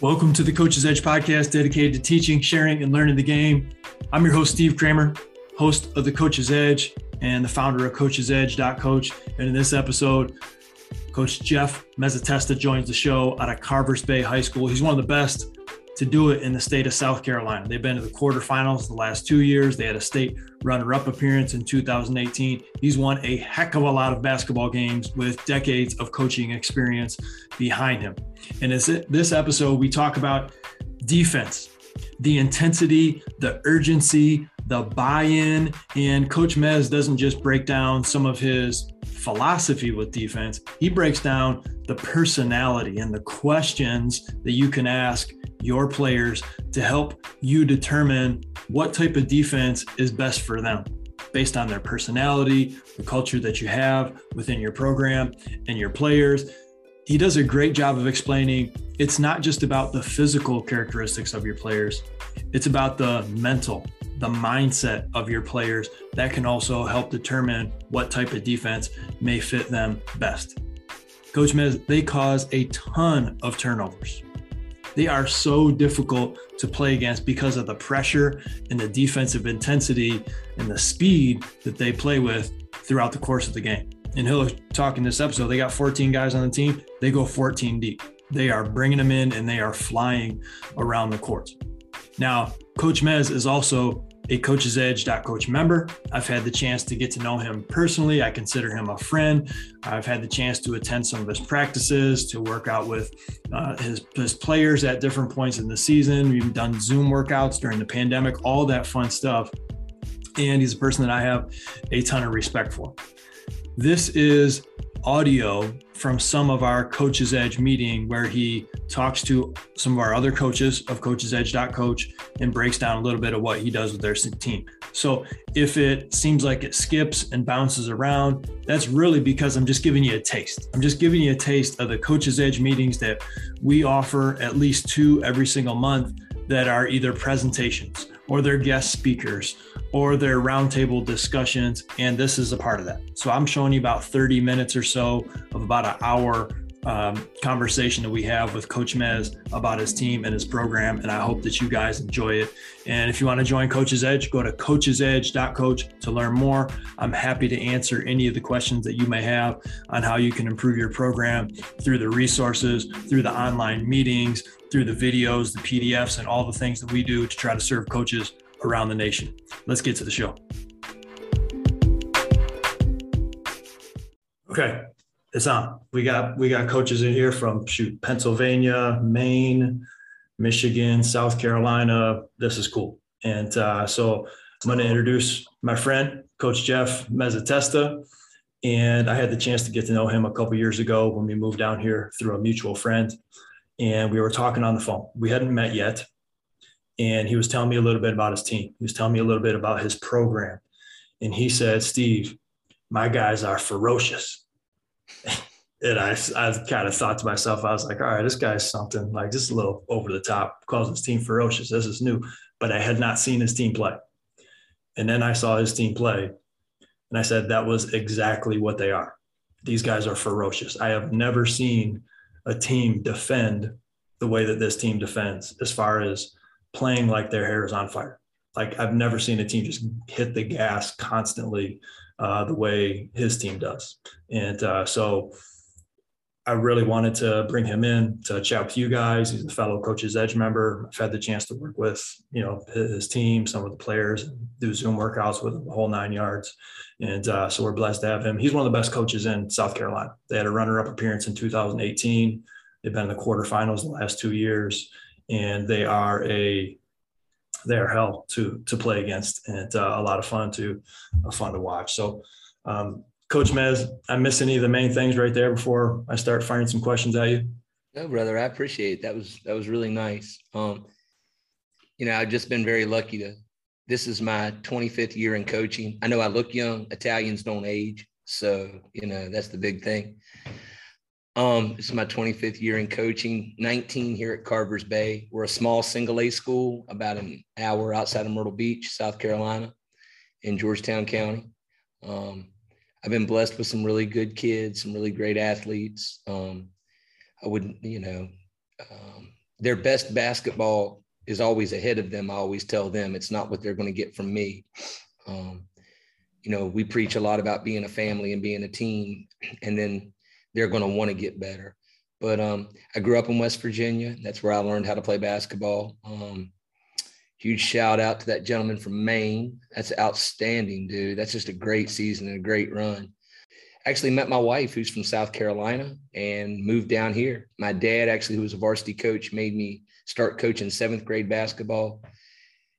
Welcome to the Coach's Edge podcast dedicated to teaching, sharing, and learning the game. I'm your host, Steve Kramer, host of the Coach's Edge and the founder of Coach's Edge.coach. And in this episode, Coach Jeff Mezzatesta joins the show out of Carvers Bay High School. He's one of the best to do it in the state of South Carolina. They've been to the quarterfinals the last two years. They had a state runner up appearance in 2018. He's won a heck of a lot of basketball games with decades of coaching experience behind him. And in this episode, we talk about defense, the intensity, the urgency, the buy in. And Coach Mez doesn't just break down some of his philosophy with defense, he breaks down the personality and the questions that you can ask your players to help you determine what type of defense is best for them based on their personality, the culture that you have within your program and your players. He does a great job of explaining it's not just about the physical characteristics of your players, it's about the mental, the mindset of your players that can also help determine what type of defense may fit them best. Coach Mez, they cause a ton of turnovers. They are so difficult to play against because of the pressure and the defensive intensity and the speed that they play with throughout the course of the game. And he'll talk in this episode. They got 14 guys on the team. They go 14 deep. They are bringing them in and they are flying around the court. Now, Coach Mez is also a Coach's Edge coach member. I've had the chance to get to know him personally. I consider him a friend. I've had the chance to attend some of his practices, to work out with uh, his, his players at different points in the season. We've done Zoom workouts during the pandemic, all that fun stuff. And he's a person that I have a ton of respect for. This is audio from some of our Coach's Edge meeting where he talks to some of our other coaches of Coach's Edge.coach and breaks down a little bit of what he does with their team. So if it seems like it skips and bounces around, that's really because I'm just giving you a taste. I'm just giving you a taste of the Coach's Edge meetings that we offer at least two every single month that are either presentations or they're guest speakers or their roundtable discussions. And this is a part of that. So I'm showing you about 30 minutes or so of about an hour um, conversation that we have with Coach Mez about his team and his program. And I hope that you guys enjoy it. And if you want to join Coach's Edge, go to coachesedge.coach to learn more. I'm happy to answer any of the questions that you may have on how you can improve your program through the resources, through the online meetings, through the videos, the PDFs, and all the things that we do to try to serve coaches around the nation. Let's get to the show. Okay, it's on. We got we got coaches in here from shoot Pennsylvania, Maine, Michigan, South Carolina. This is cool. And uh, so I'm going to introduce my friend, Coach Jeff Mezzatesta. And I had the chance to get to know him a couple years ago when we moved down here through a mutual friend. And we were talking on the phone. We hadn't met yet, and he was telling me a little bit about his team. He was telling me a little bit about his program. And he said, Steve, my guys are ferocious. and I, I kind of thought to myself, I was like, all right, this guy's something like just a little over the top, calls his team ferocious. This is new, but I had not seen his team play. And then I saw his team play and I said, that was exactly what they are. These guys are ferocious. I have never seen a team defend the way that this team defends as far as playing like their hair is on fire. Like I've never seen a team just hit the gas constantly uh, the way his team does. And uh, so I really wanted to bring him in to chat with you guys. He's a fellow Coaches Edge member. I've had the chance to work with, you know, his team, some of the players, do Zoom workouts with him, the whole nine yards. And uh, so we're blessed to have him. He's one of the best coaches in South Carolina. They had a runner-up appearance in 2018. They've been in the quarterfinals the last two years and they are a they are hell to to play against and uh, a lot of fun to uh, fun to watch. So, um, Coach Mez, I miss any of the main things right there before I start firing some questions at you. No, brother, I appreciate it. that. Was that was really nice. Um, you know, I've just been very lucky to. This is my 25th year in coaching. I know I look young. Italians don't age, so you know that's the big thing. Um, this is my 25th year in coaching, 19 here at Carvers Bay. We're a small single A school, about an hour outside of Myrtle Beach, South Carolina, in Georgetown County. Um, I've been blessed with some really good kids, some really great athletes. Um, I wouldn't, you know, um, their best basketball is always ahead of them. I always tell them it's not what they're going to get from me. Um, you know, we preach a lot about being a family and being a team, and then they're going to want to get better. But um, I grew up in West Virginia. That's where I learned how to play basketball. Um, huge shout out to that gentleman from Maine. That's outstanding, dude. That's just a great season and a great run. Actually met my wife, who's from South Carolina, and moved down here. My dad, actually, who was a varsity coach, made me start coaching seventh grade basketball.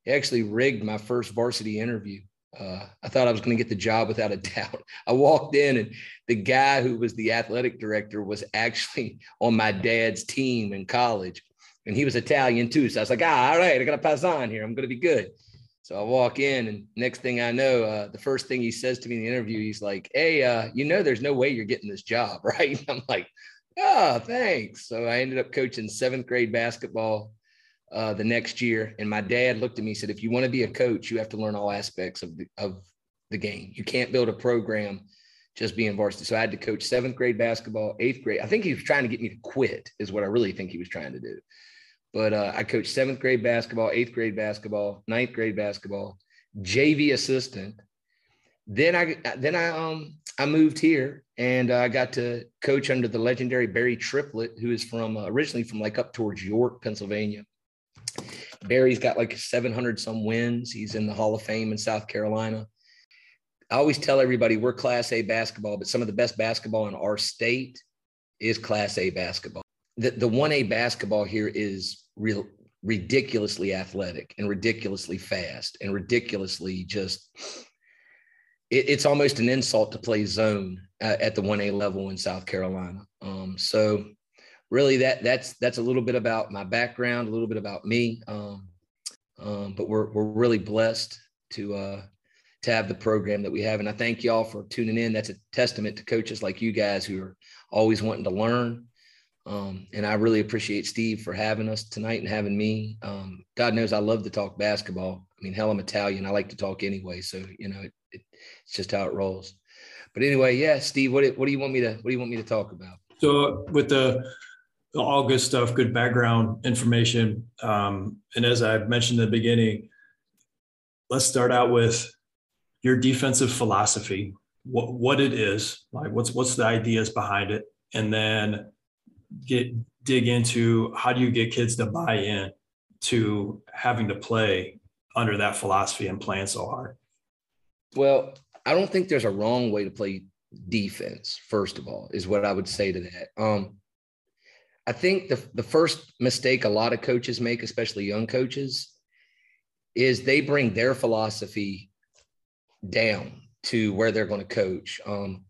He actually rigged my first varsity interview. Uh, I thought I was going to get the job without a doubt. I walked in, and the guy who was the athletic director was actually on my dad's team in college, and he was Italian too. So I was like, ah, all right, I got to pass on here. I'm going to be good. So I walk in, and next thing I know, uh, the first thing he says to me in the interview, he's like, "Hey, uh, you know, there's no way you're getting this job, right?" I'm like, "Oh, thanks." So I ended up coaching seventh grade basketball uh, the next year. And my dad looked at me and said, if you want to be a coach, you have to learn all aspects of the, of the game. You can't build a program just being varsity. So I had to coach seventh grade basketball, eighth grade. I think he was trying to get me to quit, is what I really think he was trying to do. But uh, I coached seventh grade basketball, eighth grade basketball, ninth grade basketball, JV assistant. Then I then I um I moved here and I got to coach under the legendary Barry Triplett, who is from uh, originally from like up towards York, Pennsylvania. Barry's got like 700 some wins. He's in the Hall of Fame in South Carolina. I always tell everybody we're Class A basketball, but some of the best basketball in our state is Class A basketball. The, the 1A basketball here is real, ridiculously athletic and ridiculously fast and ridiculously just, it, it's almost an insult to play zone uh, at the 1A level in South Carolina. Um, so really that that's that's a little bit about my background, a little bit about me. Um, um, but we're we're really blessed to uh, to have the program that we have, and I thank y'all for tuning in. That's a testament to coaches like you guys who are always wanting to learn. Um, and I really appreciate Steve for having us tonight and having me. Um, God knows I love to talk basketball. I mean, hell, I'm Italian. I like to talk anyway, so you know it, it, it's just how it rolls. But anyway, yeah, Steve, what what do you want me to what do you want me to talk about? So with the all good stuff, good background information. Um, and as I mentioned in the beginning, let's start out with your defensive philosophy, what, what it is, like what's what's the ideas behind it, and then get dig into how do you get kids to buy in to having to play under that philosophy and playing so hard. Well, I don't think there's a wrong way to play defense. First of all, is what I would say to that. Um, I think the, the first mistake a lot of coaches make, especially young coaches, is they bring their philosophy down to where they're going to coach. Um,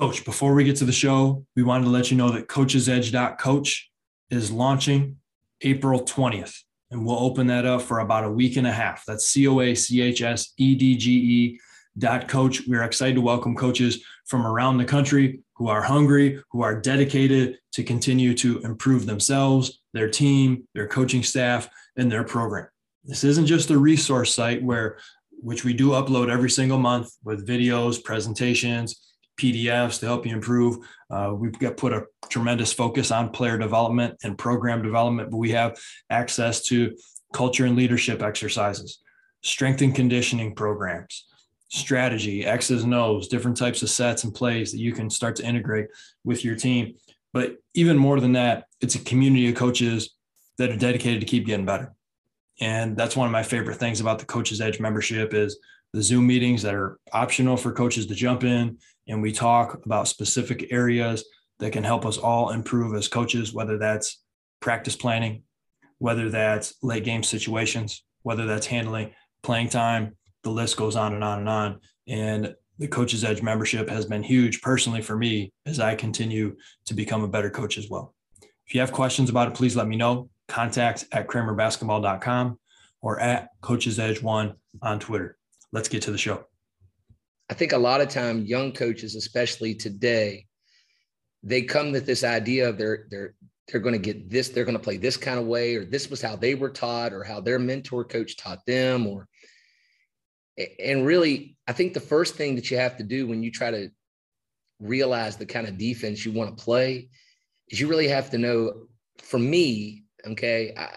Coach, before we get to the show, we wanted to let you know that coachesedge.coach is launching April 20th, and we'll open that up for about a week and a half. That's C O A C H S E D G E dot coach. We're excited to welcome coaches from around the country who are hungry, who are dedicated to continue to improve themselves, their team, their coaching staff, and their program. This isn't just a resource site where which we do upload every single month with videos, presentations, PDFs to help you improve. Uh, we've got put a tremendous focus on player development and program development, but we have access to culture and leadership exercises, strength and conditioning programs, strategy, X's and O's, different types of sets and plays that you can start to integrate with your team. But even more than that, it's a community of coaches that are dedicated to keep getting better. And that's one of my favorite things about the Coaches Edge membership is the Zoom meetings that are optional for coaches to jump in and we talk about specific areas that can help us all improve as coaches, whether that's practice planning, whether that's late game situations, whether that's handling playing time, the list goes on and on and on. And the Coach's Edge membership has been huge personally for me as I continue to become a better coach as well. If you have questions about it, please let me know. Contact at kramerbasketball.com or at Coach's Edge One on Twitter. Let's get to the show. I think a lot of time young coaches, especially today, they come with this idea of they're they're they're going to get this, they're going to play this kind of way, or this was how they were taught, or how their mentor coach taught them, or and really, I think the first thing that you have to do when you try to realize the kind of defense you want to play is you really have to know for me, okay, I,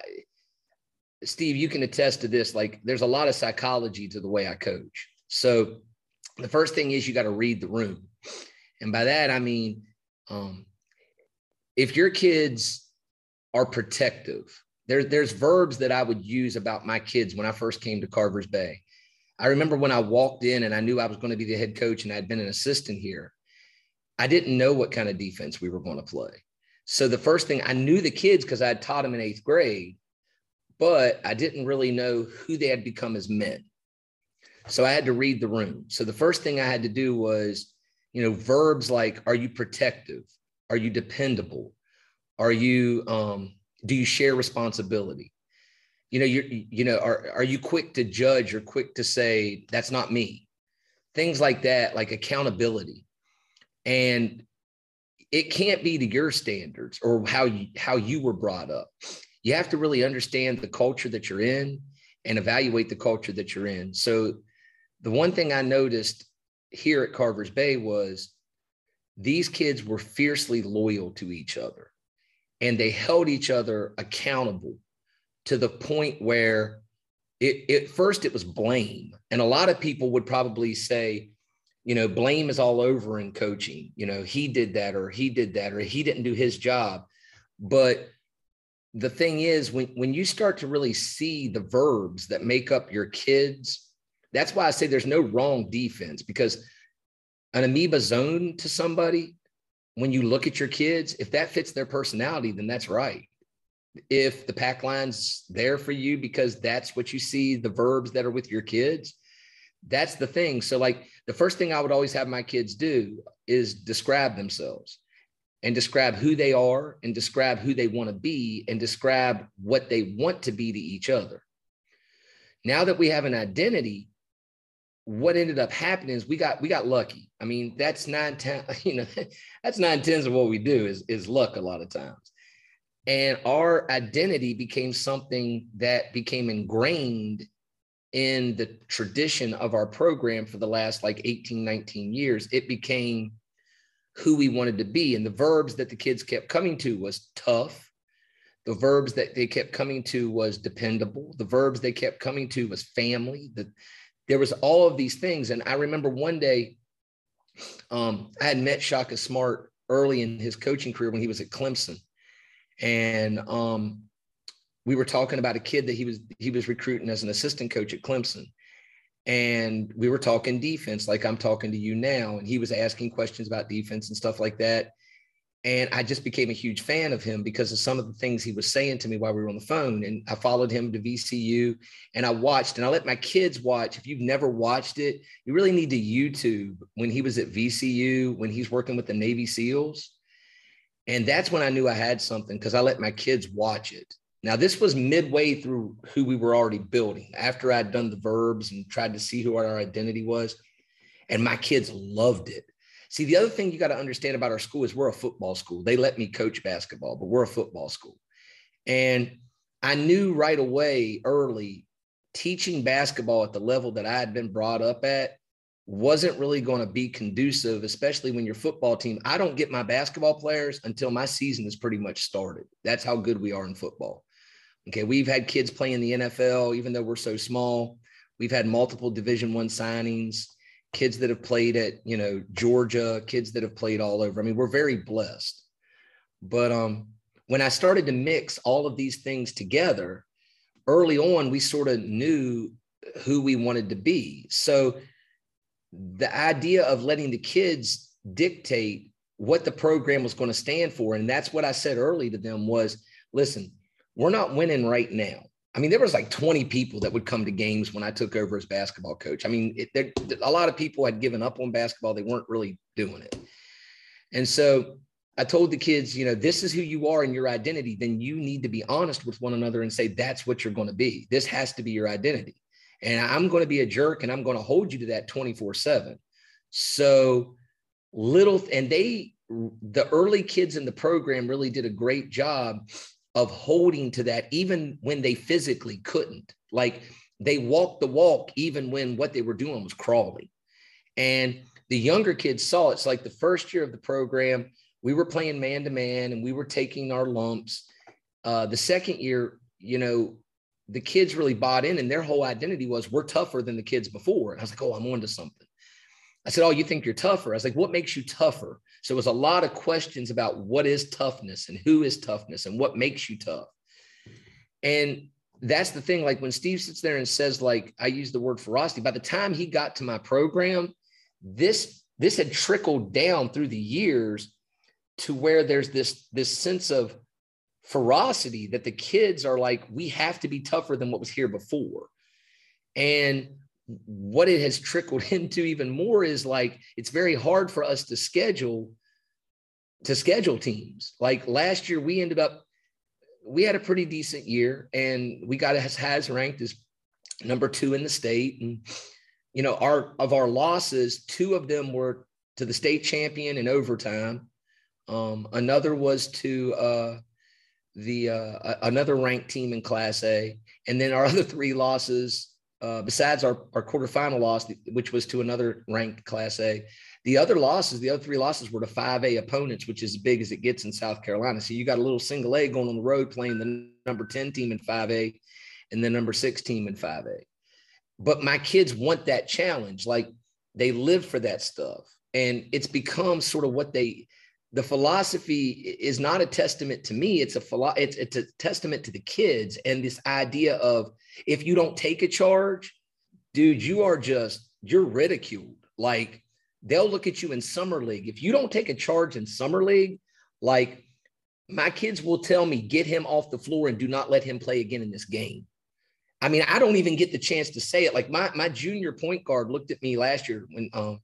Steve, you can attest to this. Like, there's a lot of psychology to the way I coach. So, the first thing is you got to read the room. And by that, I mean, um, if your kids are protective, there, there's verbs that I would use about my kids when I first came to Carvers Bay. I remember when I walked in and I knew I was going to be the head coach and I'd been an assistant here. I didn't know what kind of defense we were going to play. So the first thing I knew the kids because I had taught them in eighth grade, but I didn't really know who they had become as men. So I had to read the room. So the first thing I had to do was, you know, verbs like, are you protective? Are you dependable? Are you, um, do you share responsibility? You know, you're, you know, are, are you quick to judge or quick to say, that's not me? Things like that, like accountability. And it can't be to your standards or how you how you were brought up you have to really understand the culture that you're in and evaluate the culture that you're in so the one thing i noticed here at carvers bay was these kids were fiercely loyal to each other and they held each other accountable to the point where it, it first it was blame and a lot of people would probably say you know, blame is all over in coaching. You know, he did that or he did that or he didn't do his job. But the thing is, when, when you start to really see the verbs that make up your kids, that's why I say there's no wrong defense because an amoeba zone to somebody, when you look at your kids, if that fits their personality, then that's right. If the pack line's there for you because that's what you see, the verbs that are with your kids, that's the thing. So, like, the first thing I would always have my kids do is describe themselves and describe who they are and describe who they want to be and describe what they want to be to each other. Now that we have an identity, what ended up happening is we got we got lucky. I mean, that's nine ten, you know, that's nine tens of what we do is is luck a lot of times. And our identity became something that became ingrained in the tradition of our program for the last like 18, 19 years, it became who we wanted to be. And the verbs that the kids kept coming to was tough. The verbs that they kept coming to was dependable. The verbs they kept coming to was family. The, there was all of these things. And I remember one day um, I had met Shaka Smart early in his coaching career when he was at Clemson. And um, we were talking about a kid that he was he was recruiting as an assistant coach at Clemson. And we were talking defense like I'm talking to you now. And he was asking questions about defense and stuff like that. And I just became a huge fan of him because of some of the things he was saying to me while we were on the phone. And I followed him to VCU and I watched and I let my kids watch. If you've never watched it, you really need to YouTube when he was at VCU, when he's working with the Navy SEALs. And that's when I knew I had something because I let my kids watch it. Now, this was midway through who we were already building after I'd done the verbs and tried to see who our identity was. And my kids loved it. See, the other thing you got to understand about our school is we're a football school. They let me coach basketball, but we're a football school. And I knew right away early teaching basketball at the level that I had been brought up at wasn't really going to be conducive, especially when your football team. I don't get my basketball players until my season is pretty much started. That's how good we are in football. Okay, we've had kids play in the NFL, even though we're so small. We've had multiple Division One signings, kids that have played at you know Georgia, kids that have played all over. I mean, we're very blessed. But um, when I started to mix all of these things together, early on, we sort of knew who we wanted to be. So the idea of letting the kids dictate what the program was going to stand for, and that's what I said early to them was, listen we're not winning right now. I mean, there was like 20 people that would come to games when I took over as basketball coach. I mean, it, there, a lot of people had given up on basketball. They weren't really doing it. And so I told the kids, you know, this is who you are and your identity. Then you need to be honest with one another and say, that's what you're going to be. This has to be your identity. And I'm going to be a jerk and I'm going to hold you to that 24 7. So little, and they, the early kids in the program really did a great job of holding to that even when they physically couldn't. Like they walked the walk even when what they were doing was crawling. And the younger kids saw it's like the first year of the program, we were playing man to man and we were taking our lumps. Uh, the second year, you know, the kids really bought in and their whole identity was we're tougher than the kids before. And I was like, oh, I'm onto something. I said, oh, you think you're tougher? I was like, what makes you tougher? So it was a lot of questions about what is toughness and who is toughness and what makes you tough. And that's the thing. Like when Steve sits there and says, like, I use the word ferocity, by the time he got to my program, this this had trickled down through the years to where there's this this sense of ferocity that the kids are like, we have to be tougher than what was here before. And what it has trickled into even more is like it's very hard for us to schedule to schedule teams. Like last year, we ended up we had a pretty decent year, and we got as has ranked as number two in the state. And you know, our of our losses, two of them were to the state champion in overtime. Um, another was to uh, the uh, another ranked team in Class A, and then our other three losses, uh, besides our our quarterfinal loss, which was to another ranked Class A, the other losses, the other three losses were to 5A opponents, which is as big as it gets in South Carolina. So you got a little single A going on the road playing the number 10 team in 5A and the number six team in 5A. But my kids want that challenge. Like they live for that stuff. And it's become sort of what they the philosophy is not a testament to me. It's a philo- it's, it's a testament to the kids and this idea of if you don't take a charge dude you are just you're ridiculed. Like they'll look at you in summer league. If you don't take a charge in summer league like my kids will tell me get him off the floor and do not let him play again in this game. I mean i don't even get the chance to say it. Like my my junior point guard looked at me last year when um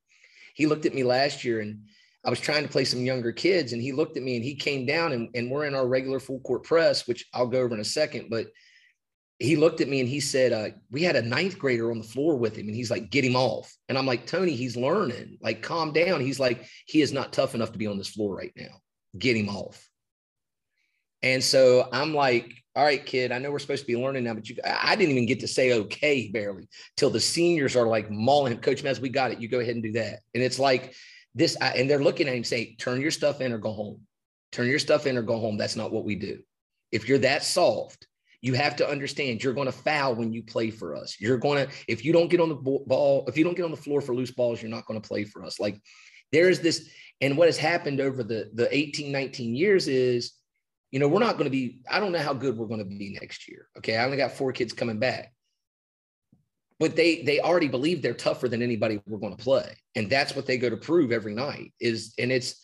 he looked at me last year and I was trying to play some younger kids and he looked at me and he came down and, and we're in our regular full court press, which I'll go over in a second. But he looked at me and he said, uh, We had a ninth grader on the floor with him. And he's like, Get him off. And I'm like, Tony, he's learning. Like, calm down. He's like, He is not tough enough to be on this floor right now. Get him off. And so I'm like, all right, kid, I know we're supposed to be learning now, but you, I didn't even get to say okay barely till the seniors are like mauling him. Coach Mez, we got it. You go ahead and do that. And it's like, this, and they're looking at him saying, turn your stuff in or go home. Turn your stuff in or go home. That's not what we do. If you're that soft, you have to understand you're going to foul when you play for us. You're going to, if you don't get on the ball, if you don't get on the floor for loose balls, you're not going to play for us. Like there's this, and what has happened over the, the 18, 19 years is, you know, we're not going to be, I don't know how good we're going to be next year. Okay. I only got four kids coming back but they they already believe they're tougher than anybody we're going to play. And that's what they go to prove every night is and it's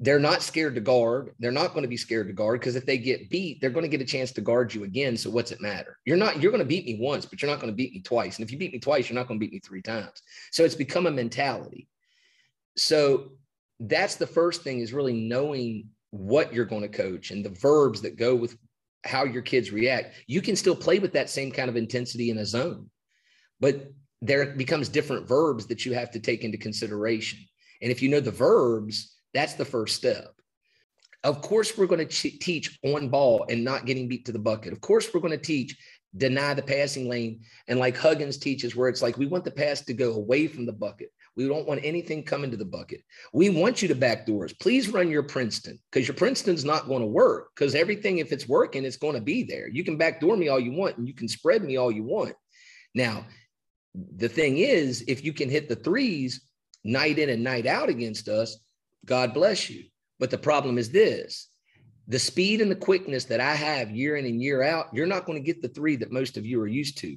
they're not scared to guard. They're not going to be scared to guard because if they get beat they're going to get a chance to guard you again so what's it matter? You're not you're going to beat me once but you're not going to beat me twice. And if you beat me twice you're not going to beat me three times. So it's become a mentality. So that's the first thing is really knowing what you're going to coach and the verbs that go with how your kids react. You can still play with that same kind of intensity in a zone but there becomes different verbs that you have to take into consideration. And if you know the verbs, that's the first step. Of course, we're going to ch- teach on ball and not getting beat to the bucket. Of course, we're going to teach deny the passing lane. And like Huggins teaches, where it's like we want the pass to go away from the bucket. We don't want anything coming to the bucket. We want you to backdoors. Please run your Princeton because your Princeton's not going to work because everything, if it's working, it's going to be there. You can backdoor me all you want and you can spread me all you want. Now, the thing is, if you can hit the threes night in and night out against us, God bless you. But the problem is this the speed and the quickness that I have year in and year out, you're not going to get the three that most of you are used to.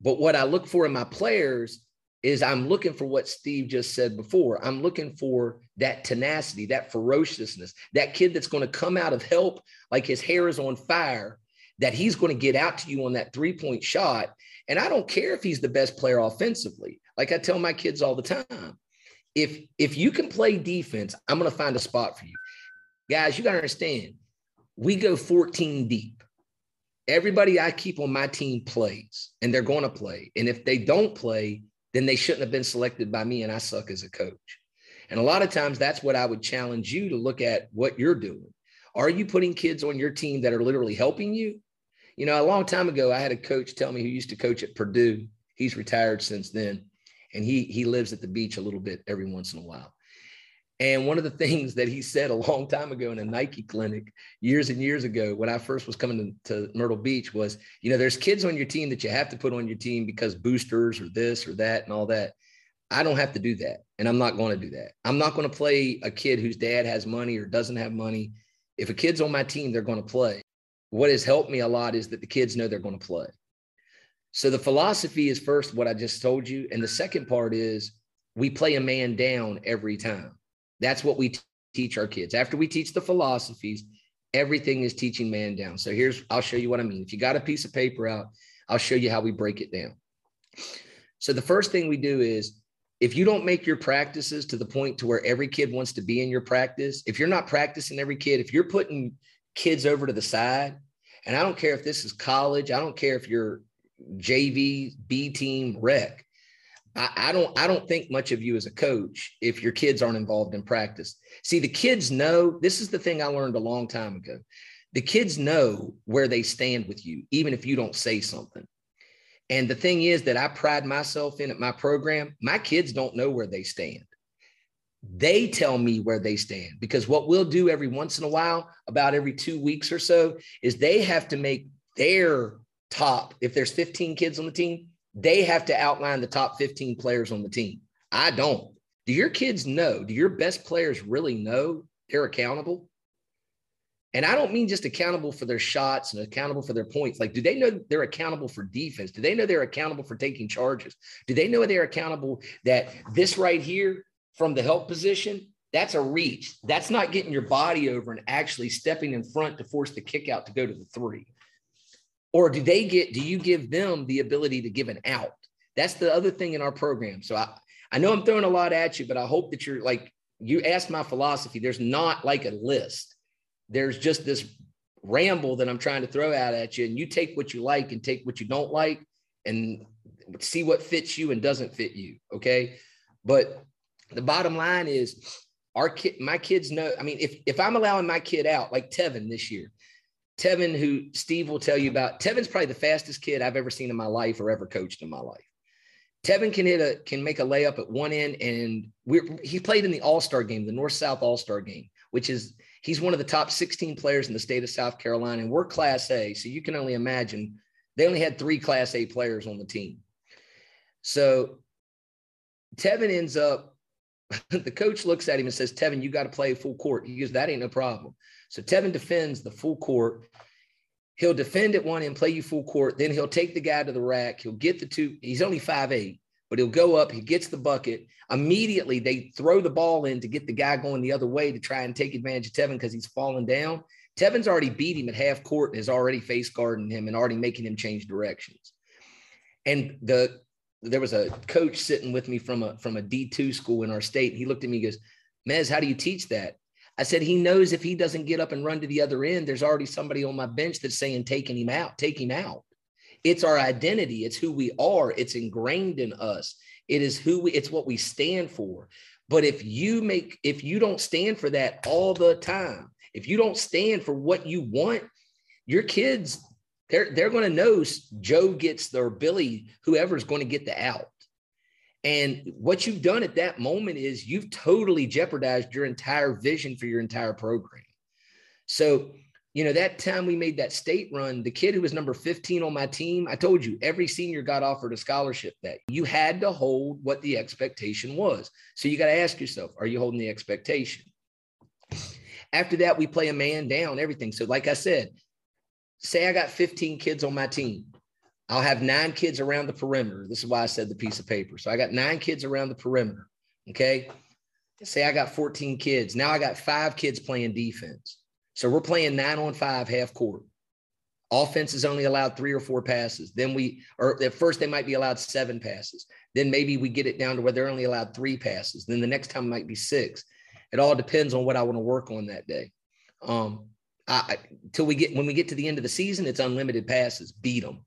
But what I look for in my players is I'm looking for what Steve just said before. I'm looking for that tenacity, that ferociousness, that kid that's going to come out of help like his hair is on fire, that he's going to get out to you on that three point shot and I don't care if he's the best player offensively. Like I tell my kids all the time, if if you can play defense, I'm going to find a spot for you. Guys, you got to understand, we go 14 deep. Everybody I keep on my team plays, and they're going to play. And if they don't play, then they shouldn't have been selected by me, and I suck as a coach. And a lot of times, that's what I would challenge you to look at what you're doing. Are you putting kids on your team that are literally helping you? You know, a long time ago, I had a coach tell me who used to coach at Purdue. He's retired since then, and he he lives at the beach a little bit every once in a while. And one of the things that he said a long time ago in a Nike clinic years and years ago, when I first was coming to, to, Myrtle Beach, was, you know, there's kids on your team that you have to put on your team because boosters or this or that and all that. I don't have to do that. And I'm not going to do that. I'm not going to play a kid whose dad has money or doesn't have money. If a kid's on my team, they're going to play. What has helped me a lot is that the kids know they're going to play. So the philosophy is first what I just told you. And the second part is we play a man down every time. That's what we t- teach our kids. After we teach the philosophies, everything is teaching man down. So here's, I'll show you what I mean. If you got a piece of paper out, I'll show you how we break it down. So the first thing we do is if you don't make your practices to the point to where every kid wants to be in your practice, if you're not practicing every kid, if you're putting kids over to the side, and I don't care if this is college, I don't care if you're JV, B team, rec, I, I, don't I don't think much of you as a coach if your kids aren't involved in practice. See, the kids know this is the thing I learned a long time ago. The kids know where they stand with you, even if you don't say something. And the thing is that I pride myself in at my program, my kids don't know where they stand. They tell me where they stand because what we'll do every once in a while, about every two weeks or so, is they have to make their top, if there's 15 kids on the team, they have to outline the top 15 players on the team. I don't. Do your kids know? Do your best players really know they're accountable? And I don't mean just accountable for their shots and accountable for their points. Like, do they know they're accountable for defense? Do they know they're accountable for taking charges? Do they know they're accountable that this right here from the help position, that's a reach. That's not getting your body over and actually stepping in front to force the kick out to go to the three. Or do they get do you give them the ability to give an out? That's the other thing in our program. So i i know i'm throwing a lot at you but i hope that you're like you asked my philosophy. There's not like a list. There's just this ramble that i'm trying to throw out at you and you take what you like and take what you don't like and see what fits you and doesn't fit you okay? But the bottom line is our kid my kids know i mean if if i'm allowing my kid out like tevin this year Tevin, who Steve will tell you about, Tevin's probably the fastest kid I've ever seen in my life or ever coached in my life. Tevin can hit a can make a layup at one end, and we're, he played in the All Star game, the North South All Star game, which is he's one of the top 16 players in the state of South Carolina, and we're Class A, so you can only imagine they only had three Class A players on the team. So Tevin ends up, the coach looks at him and says, "Tevin, you got to play full court." He goes, "That ain't no problem." So Tevin defends the full court. He'll defend at one and play you full court. Then he'll take the guy to the rack. He'll get the two. He's only five eight, but he'll go up. He gets the bucket. Immediately, they throw the ball in to get the guy going the other way to try and take advantage of Tevin because he's falling down. Tevin's already beat him at half court and is already face guarding him and already making him change directions. And the there was a coach sitting with me from a from a D2 school in our state. He looked at me and goes, Mez, how do you teach that? I said, he knows if he doesn't get up and run to the other end, there's already somebody on my bench that's saying, taking him out, take him out. It's our identity. It's who we are. It's ingrained in us. It is who we, it's what we stand for. But if you make, if you don't stand for that all the time, if you don't stand for what you want, your kids, they're, they're going to know Joe gets the, or Billy, whoever's going to get the out. And what you've done at that moment is you've totally jeopardized your entire vision for your entire program. So, you know, that time we made that state run, the kid who was number 15 on my team, I told you every senior got offered a scholarship that you had to hold what the expectation was. So you got to ask yourself, are you holding the expectation? After that, we play a man down, everything. So, like I said, say I got 15 kids on my team. I'll have nine kids around the perimeter. This is why I said the piece of paper. So I got nine kids around the perimeter. Okay. Say I got 14 kids. Now I got five kids playing defense. So we're playing nine on five half court. Offense is only allowed three or four passes. Then we, or at first they might be allowed seven passes. Then maybe we get it down to where they're only allowed three passes. Then the next time might be six. It all depends on what I want to work on that day. Um, I, till we get when we get to the end of the season, it's unlimited passes. Beat them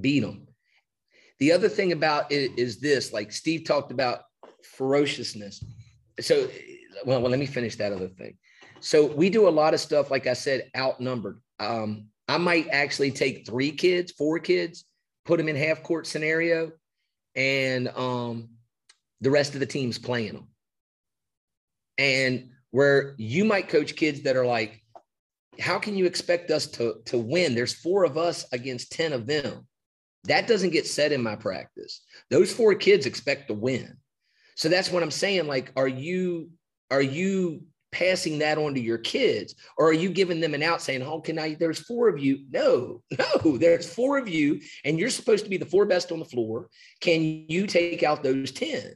beat them. The other thing about it is this, like Steve talked about ferociousness. So, well, well, let me finish that other thing. So we do a lot of stuff, like I said, outnumbered. Um, I might actually take three kids, four kids, put them in half court scenario, and um, the rest of the team's playing them. And where you might coach kids that are like, how can you expect us to, to win? There's four of us against 10 of them. That doesn't get said in my practice. Those four kids expect to win. So that's what I'm saying. Like, are you are you passing that on to your kids or are you giving them an out saying oh can i there's four of you no no there's four of you and you're supposed to be the four best on the floor can you take out those 10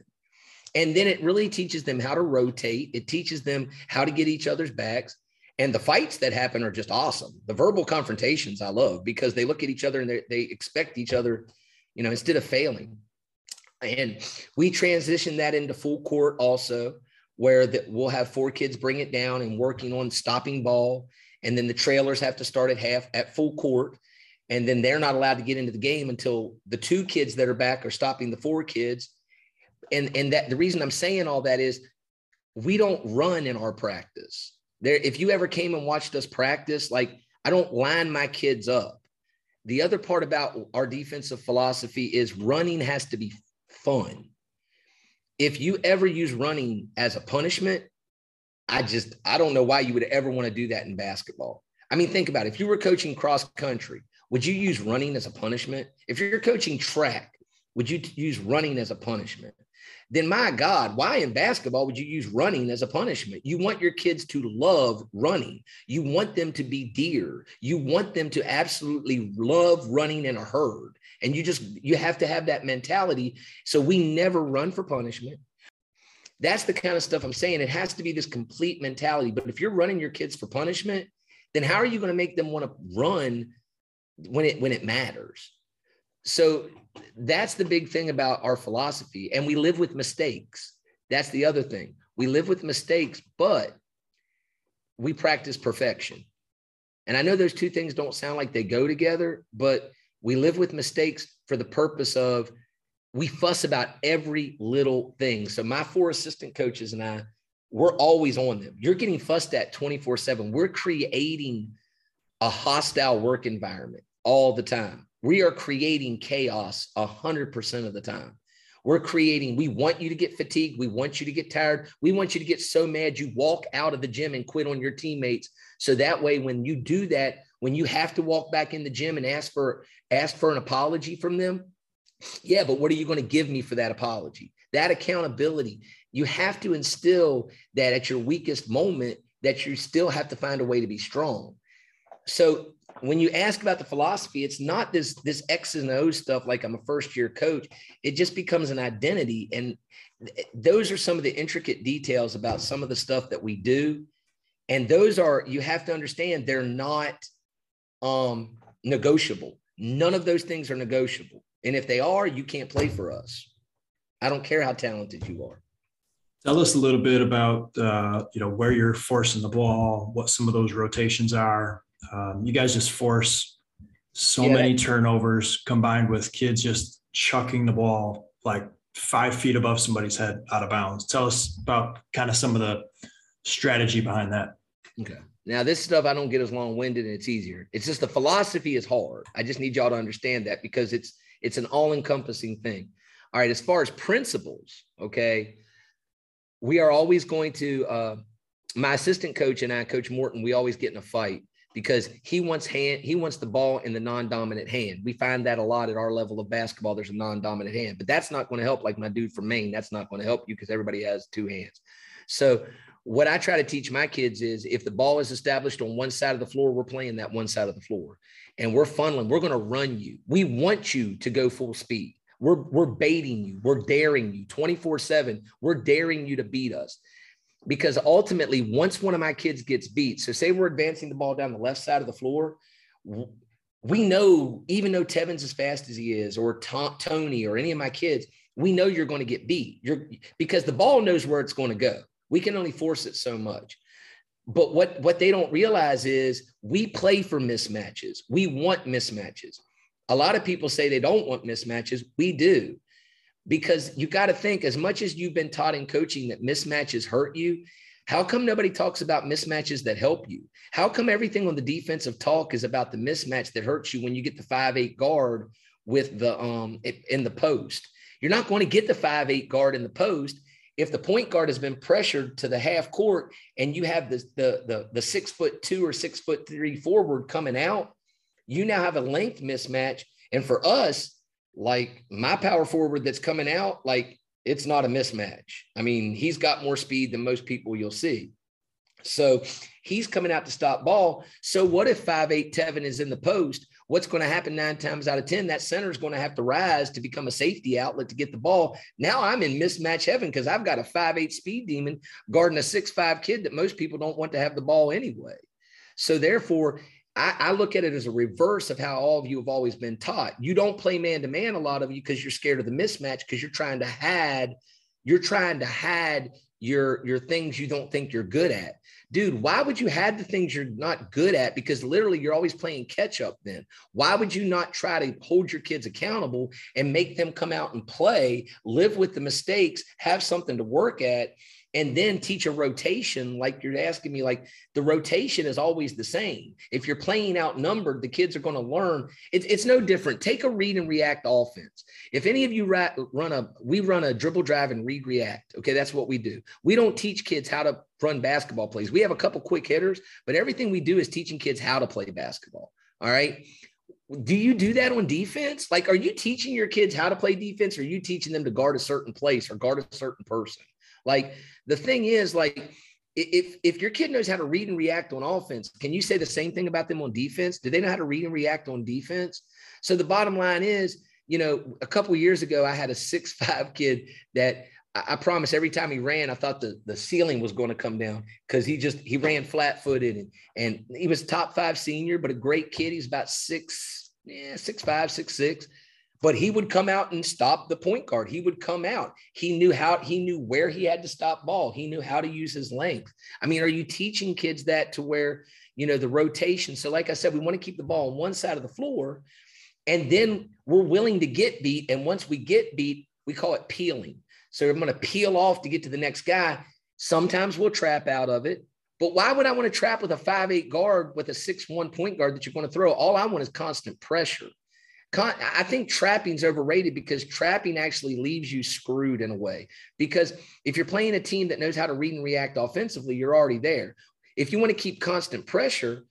and then it really teaches them how to rotate it teaches them how to get each other's backs and the fights that happen are just awesome. The verbal confrontations i love because they look at each other and they, expect each other you know instead of failing. And we transition that into full court also where that we'll have four kids bring it down and working on stopping ball. And then the trailers have to start at half at full court. And then they're not allowed to get into the game until the two kids that are back are stopping the four kids. And and that the reason i'm saying all that is we don't run in our practice there if you ever came and watched us practice like i don't line my kids up the other part about our defensive philosophy is running has to be fun if you ever use running as a punishment, I just I don't know why you would ever want to do that in basketball. I mean, think about it. If you were coaching cross country, would you use running as a punishment? If you're coaching track, would you use running as a punishment? Then my God, why in basketball would you use running as a punishment? You want your kids to love running. You want them to be deer. You want them to absolutely love running in a herd and you just you have to have that mentality so we never run for punishment that's the kind of stuff i'm saying it has to be this complete mentality but if you're running your kids for punishment then how are you going to make them want to run when it when it matters so that's the big thing about our philosophy and we live with mistakes that's the other thing we live with mistakes but we practice perfection and i know those two things don't sound like they go together but we live with mistakes for the purpose of we fuss about every little thing. So my four assistant coaches and I, we're always on them. You're getting fussed at 24 7. We're creating a hostile work environment all the time. We are creating chaos 100% of the time. We're creating, we want you to get fatigued. We want you to get tired. We want you to get so mad you walk out of the gym and quit on your teammates. So that way, when you do that, when you have to walk back in the gym and ask for ask for an apology from them yeah but what are you going to give me for that apology that accountability you have to instill that at your weakest moment that you still have to find a way to be strong so when you ask about the philosophy it's not this this x and o stuff like i'm a first year coach it just becomes an identity and those are some of the intricate details about some of the stuff that we do and those are you have to understand they're not um, negotiable. None of those things are negotiable. And if they are, you can't play for us. I don't care how talented you are. Tell us a little bit about uh, you know where you're forcing the ball, what some of those rotations are. Um, you guys just force so yeah. many turnovers combined with kids just chucking the ball like five feet above somebody's head out of bounds. Tell us about kind of some of the strategy behind that. Okay. Now, this stuff I don't get as long winded and it's easier. It's just the philosophy is hard. I just need y'all to understand that because it's it's an all encompassing thing. All right, as far as principles, okay, we are always going to. Uh, my assistant coach and I, Coach Morton, we always get in a fight because he wants hand he wants the ball in the non-dominant hand. We find that a lot at our level of basketball. There's a non-dominant hand, but that's not going to help. Like my dude from Maine, that's not going to help you because everybody has two hands. So what I try to teach my kids is if the ball is established on one side of the floor, we're playing that one side of the floor and we're funneling, we're going to run you. We want you to go full speed. We're, we're baiting you. We're daring you 24 seven. We're daring you to beat us because ultimately, once one of my kids gets beat, so say we're advancing the ball down the left side of the floor, we know, even though Tevin's as fast as he is, or Tony, or any of my kids, we know you're going to get beat. You're because the ball knows where it's going to go. We can only force it so much. But what, what they don't realize is we play for mismatches. We want mismatches. A lot of people say they don't want mismatches. We do. Because you got to think, as much as you've been taught in coaching that mismatches hurt you, how come nobody talks about mismatches that help you? How come everything on the defensive talk is about the mismatch that hurts you when you get the five eight guard with the um in the post? You're not going to get the five eight guard in the post if the point guard has been pressured to the half court and you have the, the, the, the six foot two or six foot three forward coming out, you now have a length mismatch. And for us, like my power forward that's coming out, like it's not a mismatch. I mean, he's got more speed than most people you'll see. So he's coming out to stop ball. So what if five eight Tevin is in the post? What's going to happen nine times out of 10? That center is going to have to rise to become a safety outlet to get the ball. Now I'm in mismatch heaven because I've got a five eight speed demon guarding a six five kid that most people don't want to have the ball anyway. So therefore, I, I, look at it as a reverse of how all of you have always been taught. You don't play man to man, a lot of you, because you're scared of the mismatch, because you're trying to hide, you're trying to hide your your things you don't think you're good at. Dude why would you have the things you're not good at? Because literally you're always playing catch up then. Why would you not try to hold your kids accountable and make them come out and play live with the mistakes have something to work at and then teach a rotation like you're asking me like the rotation is always the same. If you're playing outnumbered the kids are going to learn. It, it's no different. Take a read and react offense. If any of you ra- run a we run a dribble drive and read react okay? That's what we do. We don't teach kids how to run basketball plays. We have a couple quick hitters but everything we do is teaching kids how to play basketball all right? Do you do that on defense? Like, are you teaching your kids how to play defense? Or are you teaching them to guard a certain place or guard a certain person? Like the thing is, like if if your kid knows how to read and react on offense, can you say the same thing about them on defense? Do they know how to read and react on defense? So the bottom line is, you know, a couple years ago, I had a six five kid that I, I promise every time he ran, I thought the, the ceiling was going to come down because he just he ran flat footed and and he was top five senior, but a great kid. He's about six, yeah, six five, six six but he would come out and stop the point guard. He would come out. He knew how, he knew where he had to stop ball. He knew how to use his length. I mean, are you teaching kids that to where, you know, the rotation? So, like I said, we want to keep the ball on one side of the floor. And then we're willing to get beat. And once we get beat, we call it peeling. So I'm going to peel off to get to the next guy. Sometimes we'll trap out of it. But why would I want to trap with a five eight guard with a six one point guard that you're going to throw? All I want is constant pressure. I think trapping's overrated because trapping actually leaves you screwed in a way. Because if you're playing a team that knows how to read and react offensively, you're already there. If you want to keep constant pressure,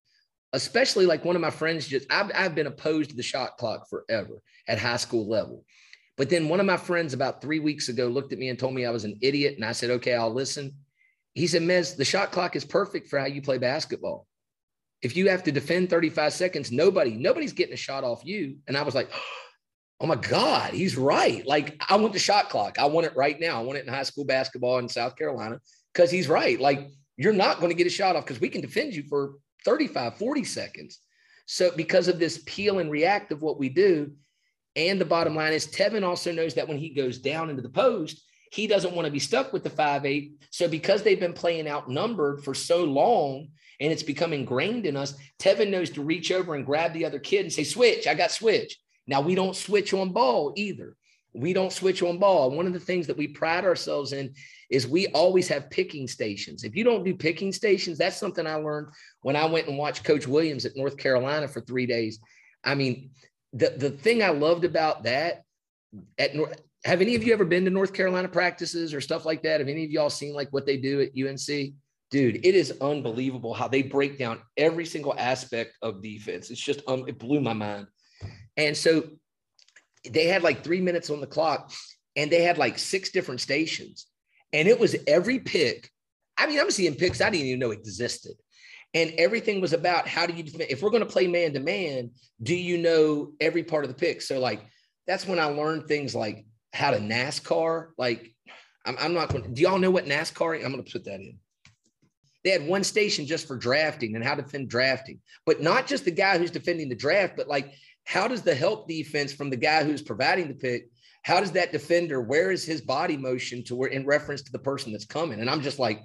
especially like one of my friends just, I've, I've been opposed to the shot clock forever at high school level. But then one of my friends about three weeks ago looked at me and told me I was an idiot. And I said, okay, I'll listen. He said, Mez, the shot clock is perfect for how you play basketball if you have to defend 35 seconds, nobody, nobody's getting a shot off you. And I was like, oh my God, he's right. Like I want the shot clock. I want it right now. I want it in high school basketball in South Carolina because he's right. Like you're not going to get a shot off because we can defend you for 35, 40 seconds. So because of this peel and react of what we do, and the bottom line is Tevin also knows that when he goes down into the post, he doesn't want to be stuck with the five eight. So because they've been playing outnumbered for so long, and it's become ingrained in us. Tevin knows to reach over and grab the other kid and say, Switch, I got switch. Now we don't switch on ball either. We don't switch on ball. One of the things that we pride ourselves in is we always have picking stations. If you don't do picking stations, that's something I learned when I went and watched Coach Williams at North Carolina for three days. I mean, the, the thing I loved about that at North, have any of you ever been to North Carolina practices or stuff like that? Have any of y'all seen like what they do at UNC? dude, it is unbelievable how they break down every single aspect of defense. It's just, um, it blew my mind. And so they had like three minutes on the clock and they had like six different stations. And it was every pick. I mean, I'm seeing picks I didn't even know existed. And everything was about how do you defend? If we're going to play man to man, do you know every part of the pick? So, like, that's when I learned things like how to NASCAR. Like, I'm, I'm not going do y'all know what NASCAR? I'm going to put that in. They had one station just for drafting and how to defend drafting, but not just the guy who's defending the draft, but like how does the help defense from the guy who's providing the pick? How does that defender? Where is his body motion to where in reference to the person that's coming? And I'm just like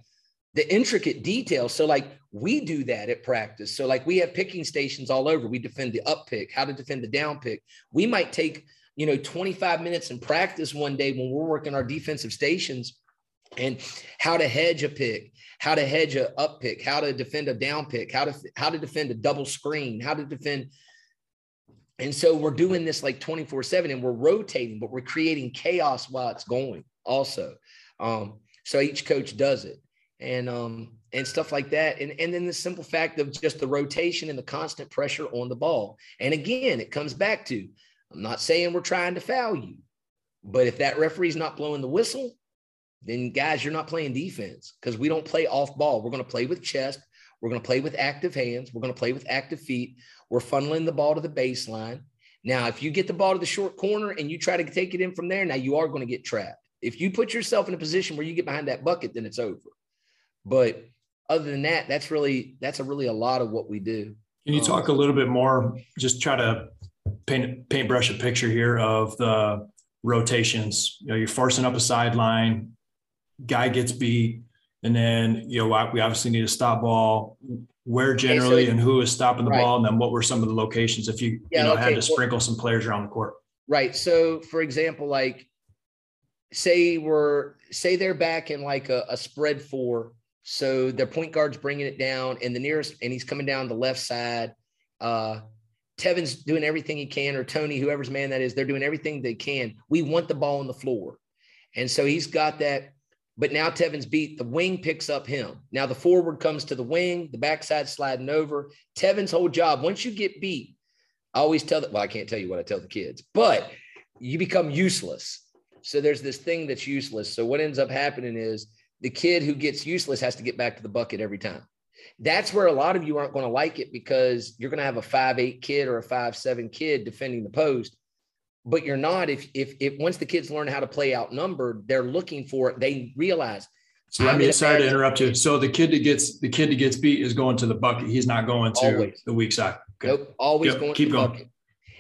the intricate details. So like we do that at practice. So like we have picking stations all over. We defend the up pick, how to defend the down pick. We might take you know 25 minutes in practice one day when we're working our defensive stations and how to hedge a pick, how to hedge a up pick, how to defend a down pick, how to how to defend a double screen, how to defend. And so we're doing this like 24 7 and we're rotating, but we're creating chaos while it's going also. Um, So each coach does it. And um and stuff like that. And, and then the simple fact of just the rotation and the constant pressure on the ball. And again, it comes back to I'm not saying we're trying to foul you, but if that referee's not blowing the whistle, then guys, you're not playing defense because we don't play off ball. We're going to play with chest. We're going to play with active hands. We're going to play with active feet. We're funneling the ball to the baseline. Now, if you get the ball to the short corner and you try to take it in from there, now you are going to get trapped. If you put yourself in a position where you get behind that bucket, then it's over. But other than that, that's really that's a really a lot of what we do. Can you talk a little bit more? Just try to paint paintbrush a picture here of the rotations. You know, you're forcing up a sideline, guy gets beat, and then you know we obviously need a stop ball. Where generally okay, so, and who is stopping the right. ball, and then what were some of the locations if you yeah, you know okay. had to sprinkle well, some players around the court? Right. So, for example, like say we're say they're back in like a, a spread four, so their point guard's bringing it down, and the nearest, and he's coming down the left side. Uh, Tevin's doing everything he can, or Tony, whoever's man that is, they're doing everything they can. We want the ball on the floor. And so he's got that but now Tevin's beat. The wing picks up him. Now the forward comes to the wing, the backside sliding over. Tevin's whole job, once you get beat, I always tell that. Well, I can't tell you what I tell the kids, but you become useless. So there's this thing that's useless. So what ends up happening is the kid who gets useless has to get back to the bucket every time. That's where a lot of you aren't going to like it because you're going to have a five eight kid or a five seven kid defending the post. But you're not if if if once the kids learn how to play outnumbered they're looking for it they realize. So let me sorry to interrupt you. So the kid that gets the kid that gets beat is going to the bucket. He's not going to always. the weak side. Okay. nope. Always yep. going keep to the going. bucket.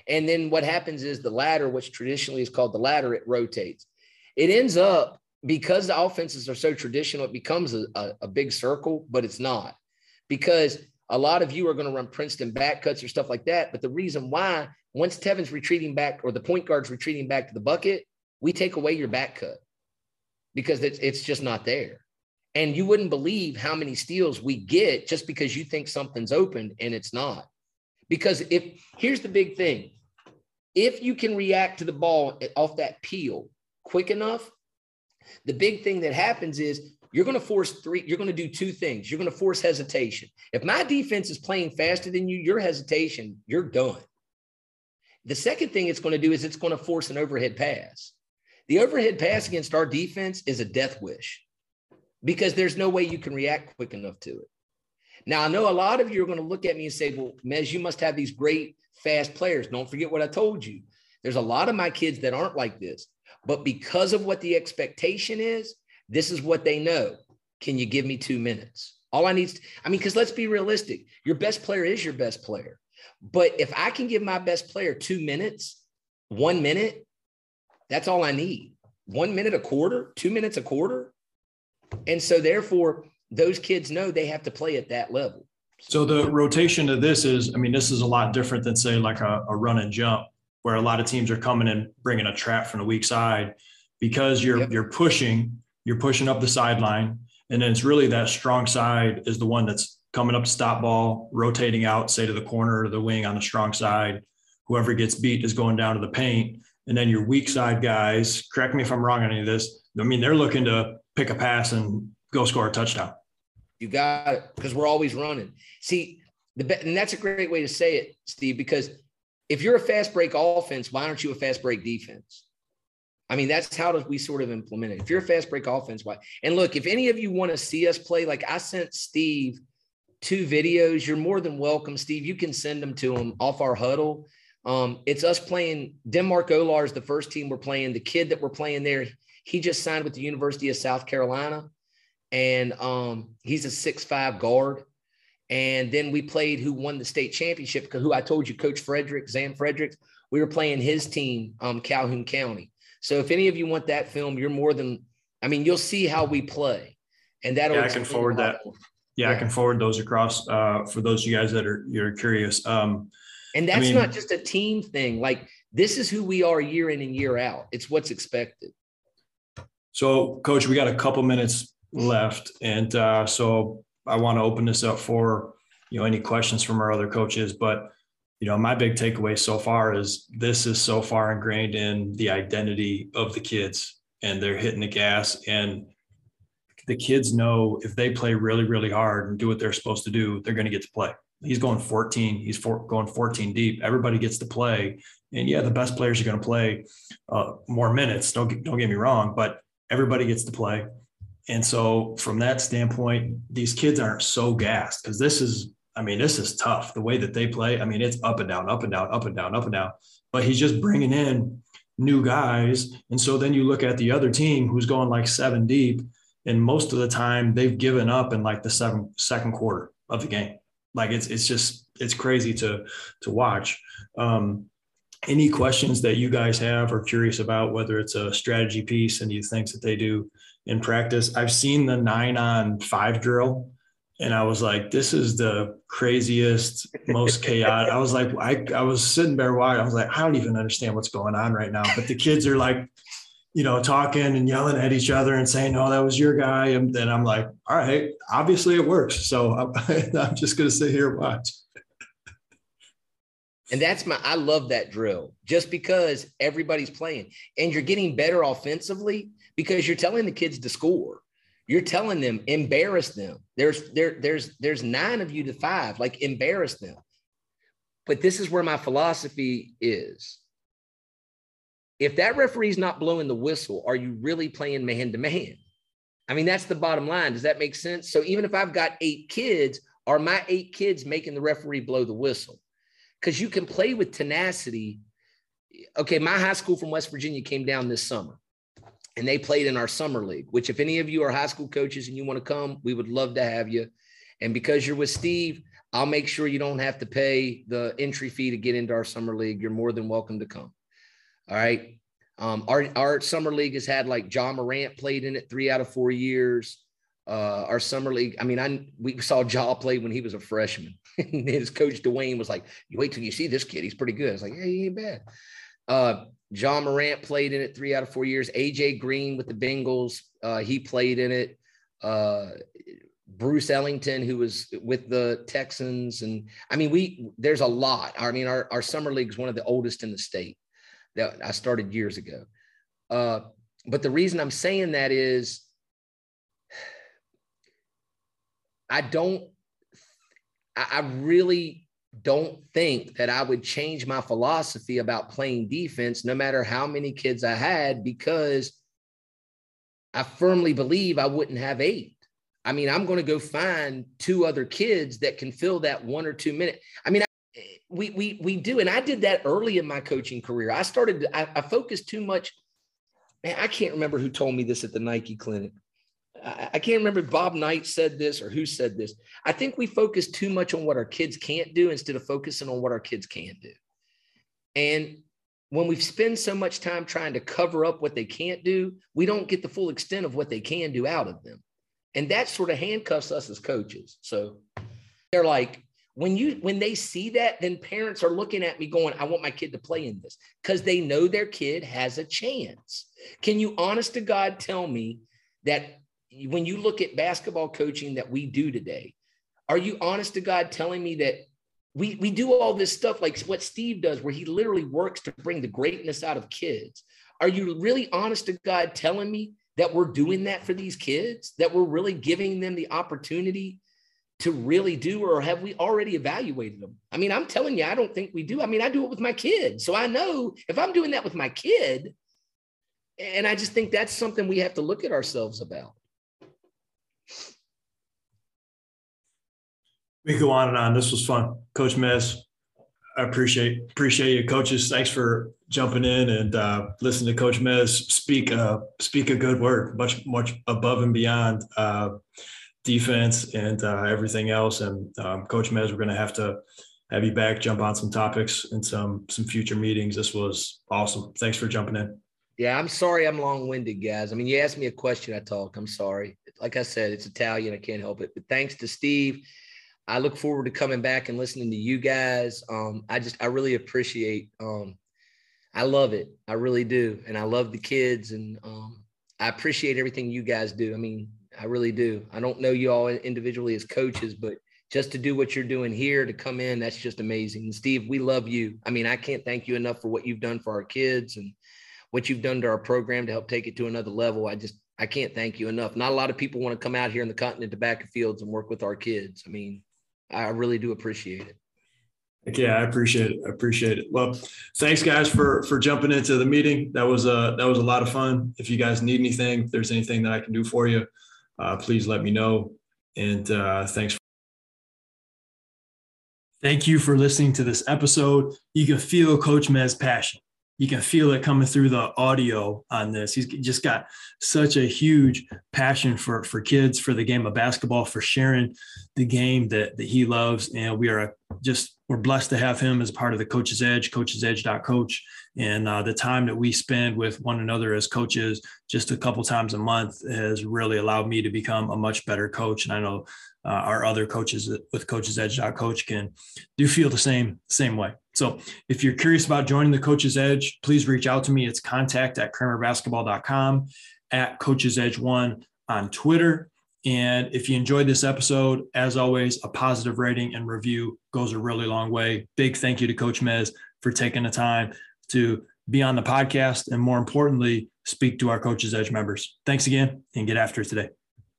and then what happens is the ladder which traditionally is called the ladder it rotates. It ends up because the offenses are so traditional it becomes a, a, a big circle but it's not because a lot of you are going to run Princeton back cuts or stuff like that. But the reason why once Tevin's retreating back or the point guard's retreating back to the bucket, we take away your back cut because it's, it's just not there. And you wouldn't believe how many steals we get just because you think something's open and it's not. Because if here's the big thing if you can react to the ball off that peel quick enough, the big thing that happens is you're going to force three, you're going to do two things. You're going to force hesitation. If my defense is playing faster than you, your hesitation, you're done. The second thing it's going to do is it's going to force an overhead pass. The overhead pass against our defense is a death wish because there's no way you can react quick enough to it. Now, I know a lot of you are going to look at me and say, well, Mez, you must have these great fast players. Don't forget what I told you. There's a lot of my kids that aren't like this. But because of what the expectation is, this is what they know. Can you give me two minutes? All I need, I mean, because let's be realistic. Your best player is your best player. But if I can give my best player two minutes, one minute, that's all I need. One minute a quarter, two minutes a quarter. And so, therefore, those kids know they have to play at that level. So, the rotation of this is, I mean, this is a lot different than, say, like a, a run and jump, where a lot of teams are coming and bringing a trap from the weak side because you're yep. you're pushing, you're pushing up the sideline, and then it's really that strong side is the one that's coming up to stop ball, rotating out, say to the corner or the wing on the strong side. Whoever gets beat is going down to the paint. And then your weak side guys, correct me if I'm wrong on any of this. I mean, they're looking to pick a pass and go score a touchdown. You got it because we're always running. See, the and that's a great way to say it, Steve, because if you're a fast break offense, why aren't you a fast break defense? I mean, that's how we sort of implement it. If you're a fast break offense, why? And look, if any of you want to see us play, like I sent Steve two videos, you're more than welcome, Steve. You can send them to him off our huddle. Um, it's us playing Denmark Olar is the first team we're playing. The kid that we're playing there, he just signed with the University of South Carolina, and um, he's a six-five guard. And then we played who won the state championship, who I told you, Coach Frederick, Zan Fredericks. We were playing his team, um, Calhoun County. So if any of you want that film, you're more than, I mean, you'll see how we play. And that'll yeah, I can forward that. More yeah, I can forward those across uh, for those of you guys that are you're curious. Um, and that's I mean, not just a team thing. Like this is who we are year in and year out. It's what's expected. So, Coach, we got a couple minutes left, and uh, so I want to open this up for you know any questions from our other coaches. But you know, my big takeaway so far is this is so far ingrained in the identity of the kids, and they're hitting the gas and the kids know if they play really, really hard and do what they're supposed to do, they're going to get to play. He's going 14. He's going 14 deep. Everybody gets to play, and yeah, the best players are going to play uh, more minutes. Don't don't get me wrong, but everybody gets to play. And so, from that standpoint, these kids aren't so gassed because this is, I mean, this is tough. The way that they play, I mean, it's up and down, up and down, up and down, up and down. But he's just bringing in new guys. And so then you look at the other team who's going like seven deep, and most of the time they've given up in like the seven second quarter of the game. Like it's it's just it's crazy to to watch. Um, any questions that you guys have or curious about whether it's a strategy piece and you think that they do in practice? I've seen the nine on five drill and I was like, this is the craziest, most chaotic. I was like, I, I was sitting there watching. I was like, I don't even understand what's going on right now. But the kids are like, you know, talking and yelling at each other and saying, "No, that was your guy." And then I'm like, "All right, obviously it works." So I'm, I'm just going to sit here and watch. And that's my, I love that drill just because everybody's playing and you're getting better offensively because you're telling the kids to score. You're telling them, embarrass them. There's there, there's there's nine of you to five, like embarrass them. But this is where my philosophy is. If that referee's not blowing the whistle, are you really playing man to man? I mean, that's the bottom line. Does that make sense? So even if I've got eight kids, are my eight kids making the referee blow the whistle? Because you can play with tenacity. Okay, my high school from West Virginia came down this summer and they played in our summer league, which if any of you are high school coaches and you want to come, we would love to have you. And because you're with Steve, I'll make sure you don't have to pay the entry fee to get into our summer league. You're more than welcome to come. All right. Um, our, our summer league has had like Ja Morant played in it three out of four years. Uh, our summer league, I mean, I we saw Ja play when he was a freshman. His coach Dwayne was like, "You wait till you see this kid; he's pretty good." I was like, "Yeah, he ain't bad." Uh, Ja Morant played in it three out of four years. AJ Green with the Bengals, uh, he played in it. Uh, Bruce Ellington, who was with the Texans, and I mean, we there's a lot. I mean, our our summer league is one of the oldest in the state that I started years ago. Uh, but the reason I'm saying that is, I don't. I, I really don't think that I would change my philosophy about playing defense, no matter how many kids I had, because I firmly believe I wouldn't have eight. I mean, I'm going to go find two other kids that can fill that one or two minute. I mean, I, we we we do, and I did that early in my coaching career. I started. I, I focused too much. Man, I can't remember who told me this at the Nike clinic. I can't remember Bob Knight said this or who said this. I think we focus too much on what our kids can't do instead of focusing on what our kids can do. And when we spend so much time trying to cover up what they can't do, we don't get the full extent of what they can do out of them. And that sort of handcuffs us as coaches. So they're like, when you when they see that, then parents are looking at me going, I want my kid to play in this because they know their kid has a chance. Can you honest to God tell me that when you look at basketball coaching that we do today, are you honest to God telling me that we, we do all this stuff like what Steve does, where he literally works to bring the greatness out of kids? Are you really honest to God telling me that we're doing that for these kids, that we're really giving them the opportunity to really do, or have we already evaluated them? I mean, I'm telling you, I don't think we do. I mean, I do it with my kids. So I know if I'm doing that with my kid, and I just think that's something we have to look at ourselves about. We go on and on. This was fun, Coach Mez. I appreciate appreciate you, coaches. Thanks for jumping in and uh, listening to Coach Mez speak uh, speak a good word, much much above and beyond uh, defense and uh, everything else. And um, Coach Mez, we're going to have to have you back, jump on some topics and some some future meetings. This was awesome. Thanks for jumping in. Yeah, I'm sorry I'm long winded, guys. I mean, you asked me a question, I talk. I'm sorry. Like I said, it's Italian. I can't help it. But thanks to Steve. I look forward to coming back and listening to you guys. Um, I just, I really appreciate, um, I love it. I really do. And I love the kids and um, I appreciate everything you guys do. I mean, I really do. I don't know you all individually as coaches, but just to do what you're doing here to come in, that's just amazing. And Steve, we love you. I mean, I can't thank you enough for what you've done for our kids and what you've done to our program to help take it to another level. I just I can't thank you enough. Not a lot of people want to come out here in the continent tobacco fields and work with our kids. I mean, I really do appreciate it. Yeah, I appreciate it. I appreciate it. Well, thanks guys for for jumping into the meeting. That was a that was a lot of fun. If you guys need anything, if there's anything that I can do for you, uh, please let me know. And uh, thanks. Thank you for listening to this episode. You can feel Coach Mez's passion you can feel it coming through the audio on this. He's just got such a huge passion for for kids, for the game of basketball, for sharing the game that that he loves, and we are just we're blessed to have him as part of the Coach's Edge, Coach's Edge Coach, and uh, the time that we spend with one another as coaches, just a couple times a month, has really allowed me to become a much better coach. And I know uh, our other coaches with Coaches Edge Coach can do feel the same same way. So if you're curious about joining the Coaches Edge, please reach out to me. It's contact at kramerbasketball.com, at Coaches Edge One on Twitter. And if you enjoyed this episode, as always, a positive rating and review goes a really long way. Big thank you to Coach Mez for taking the time to be on the podcast and more importantly, speak to our Coaches Edge members. Thanks again and get after it today.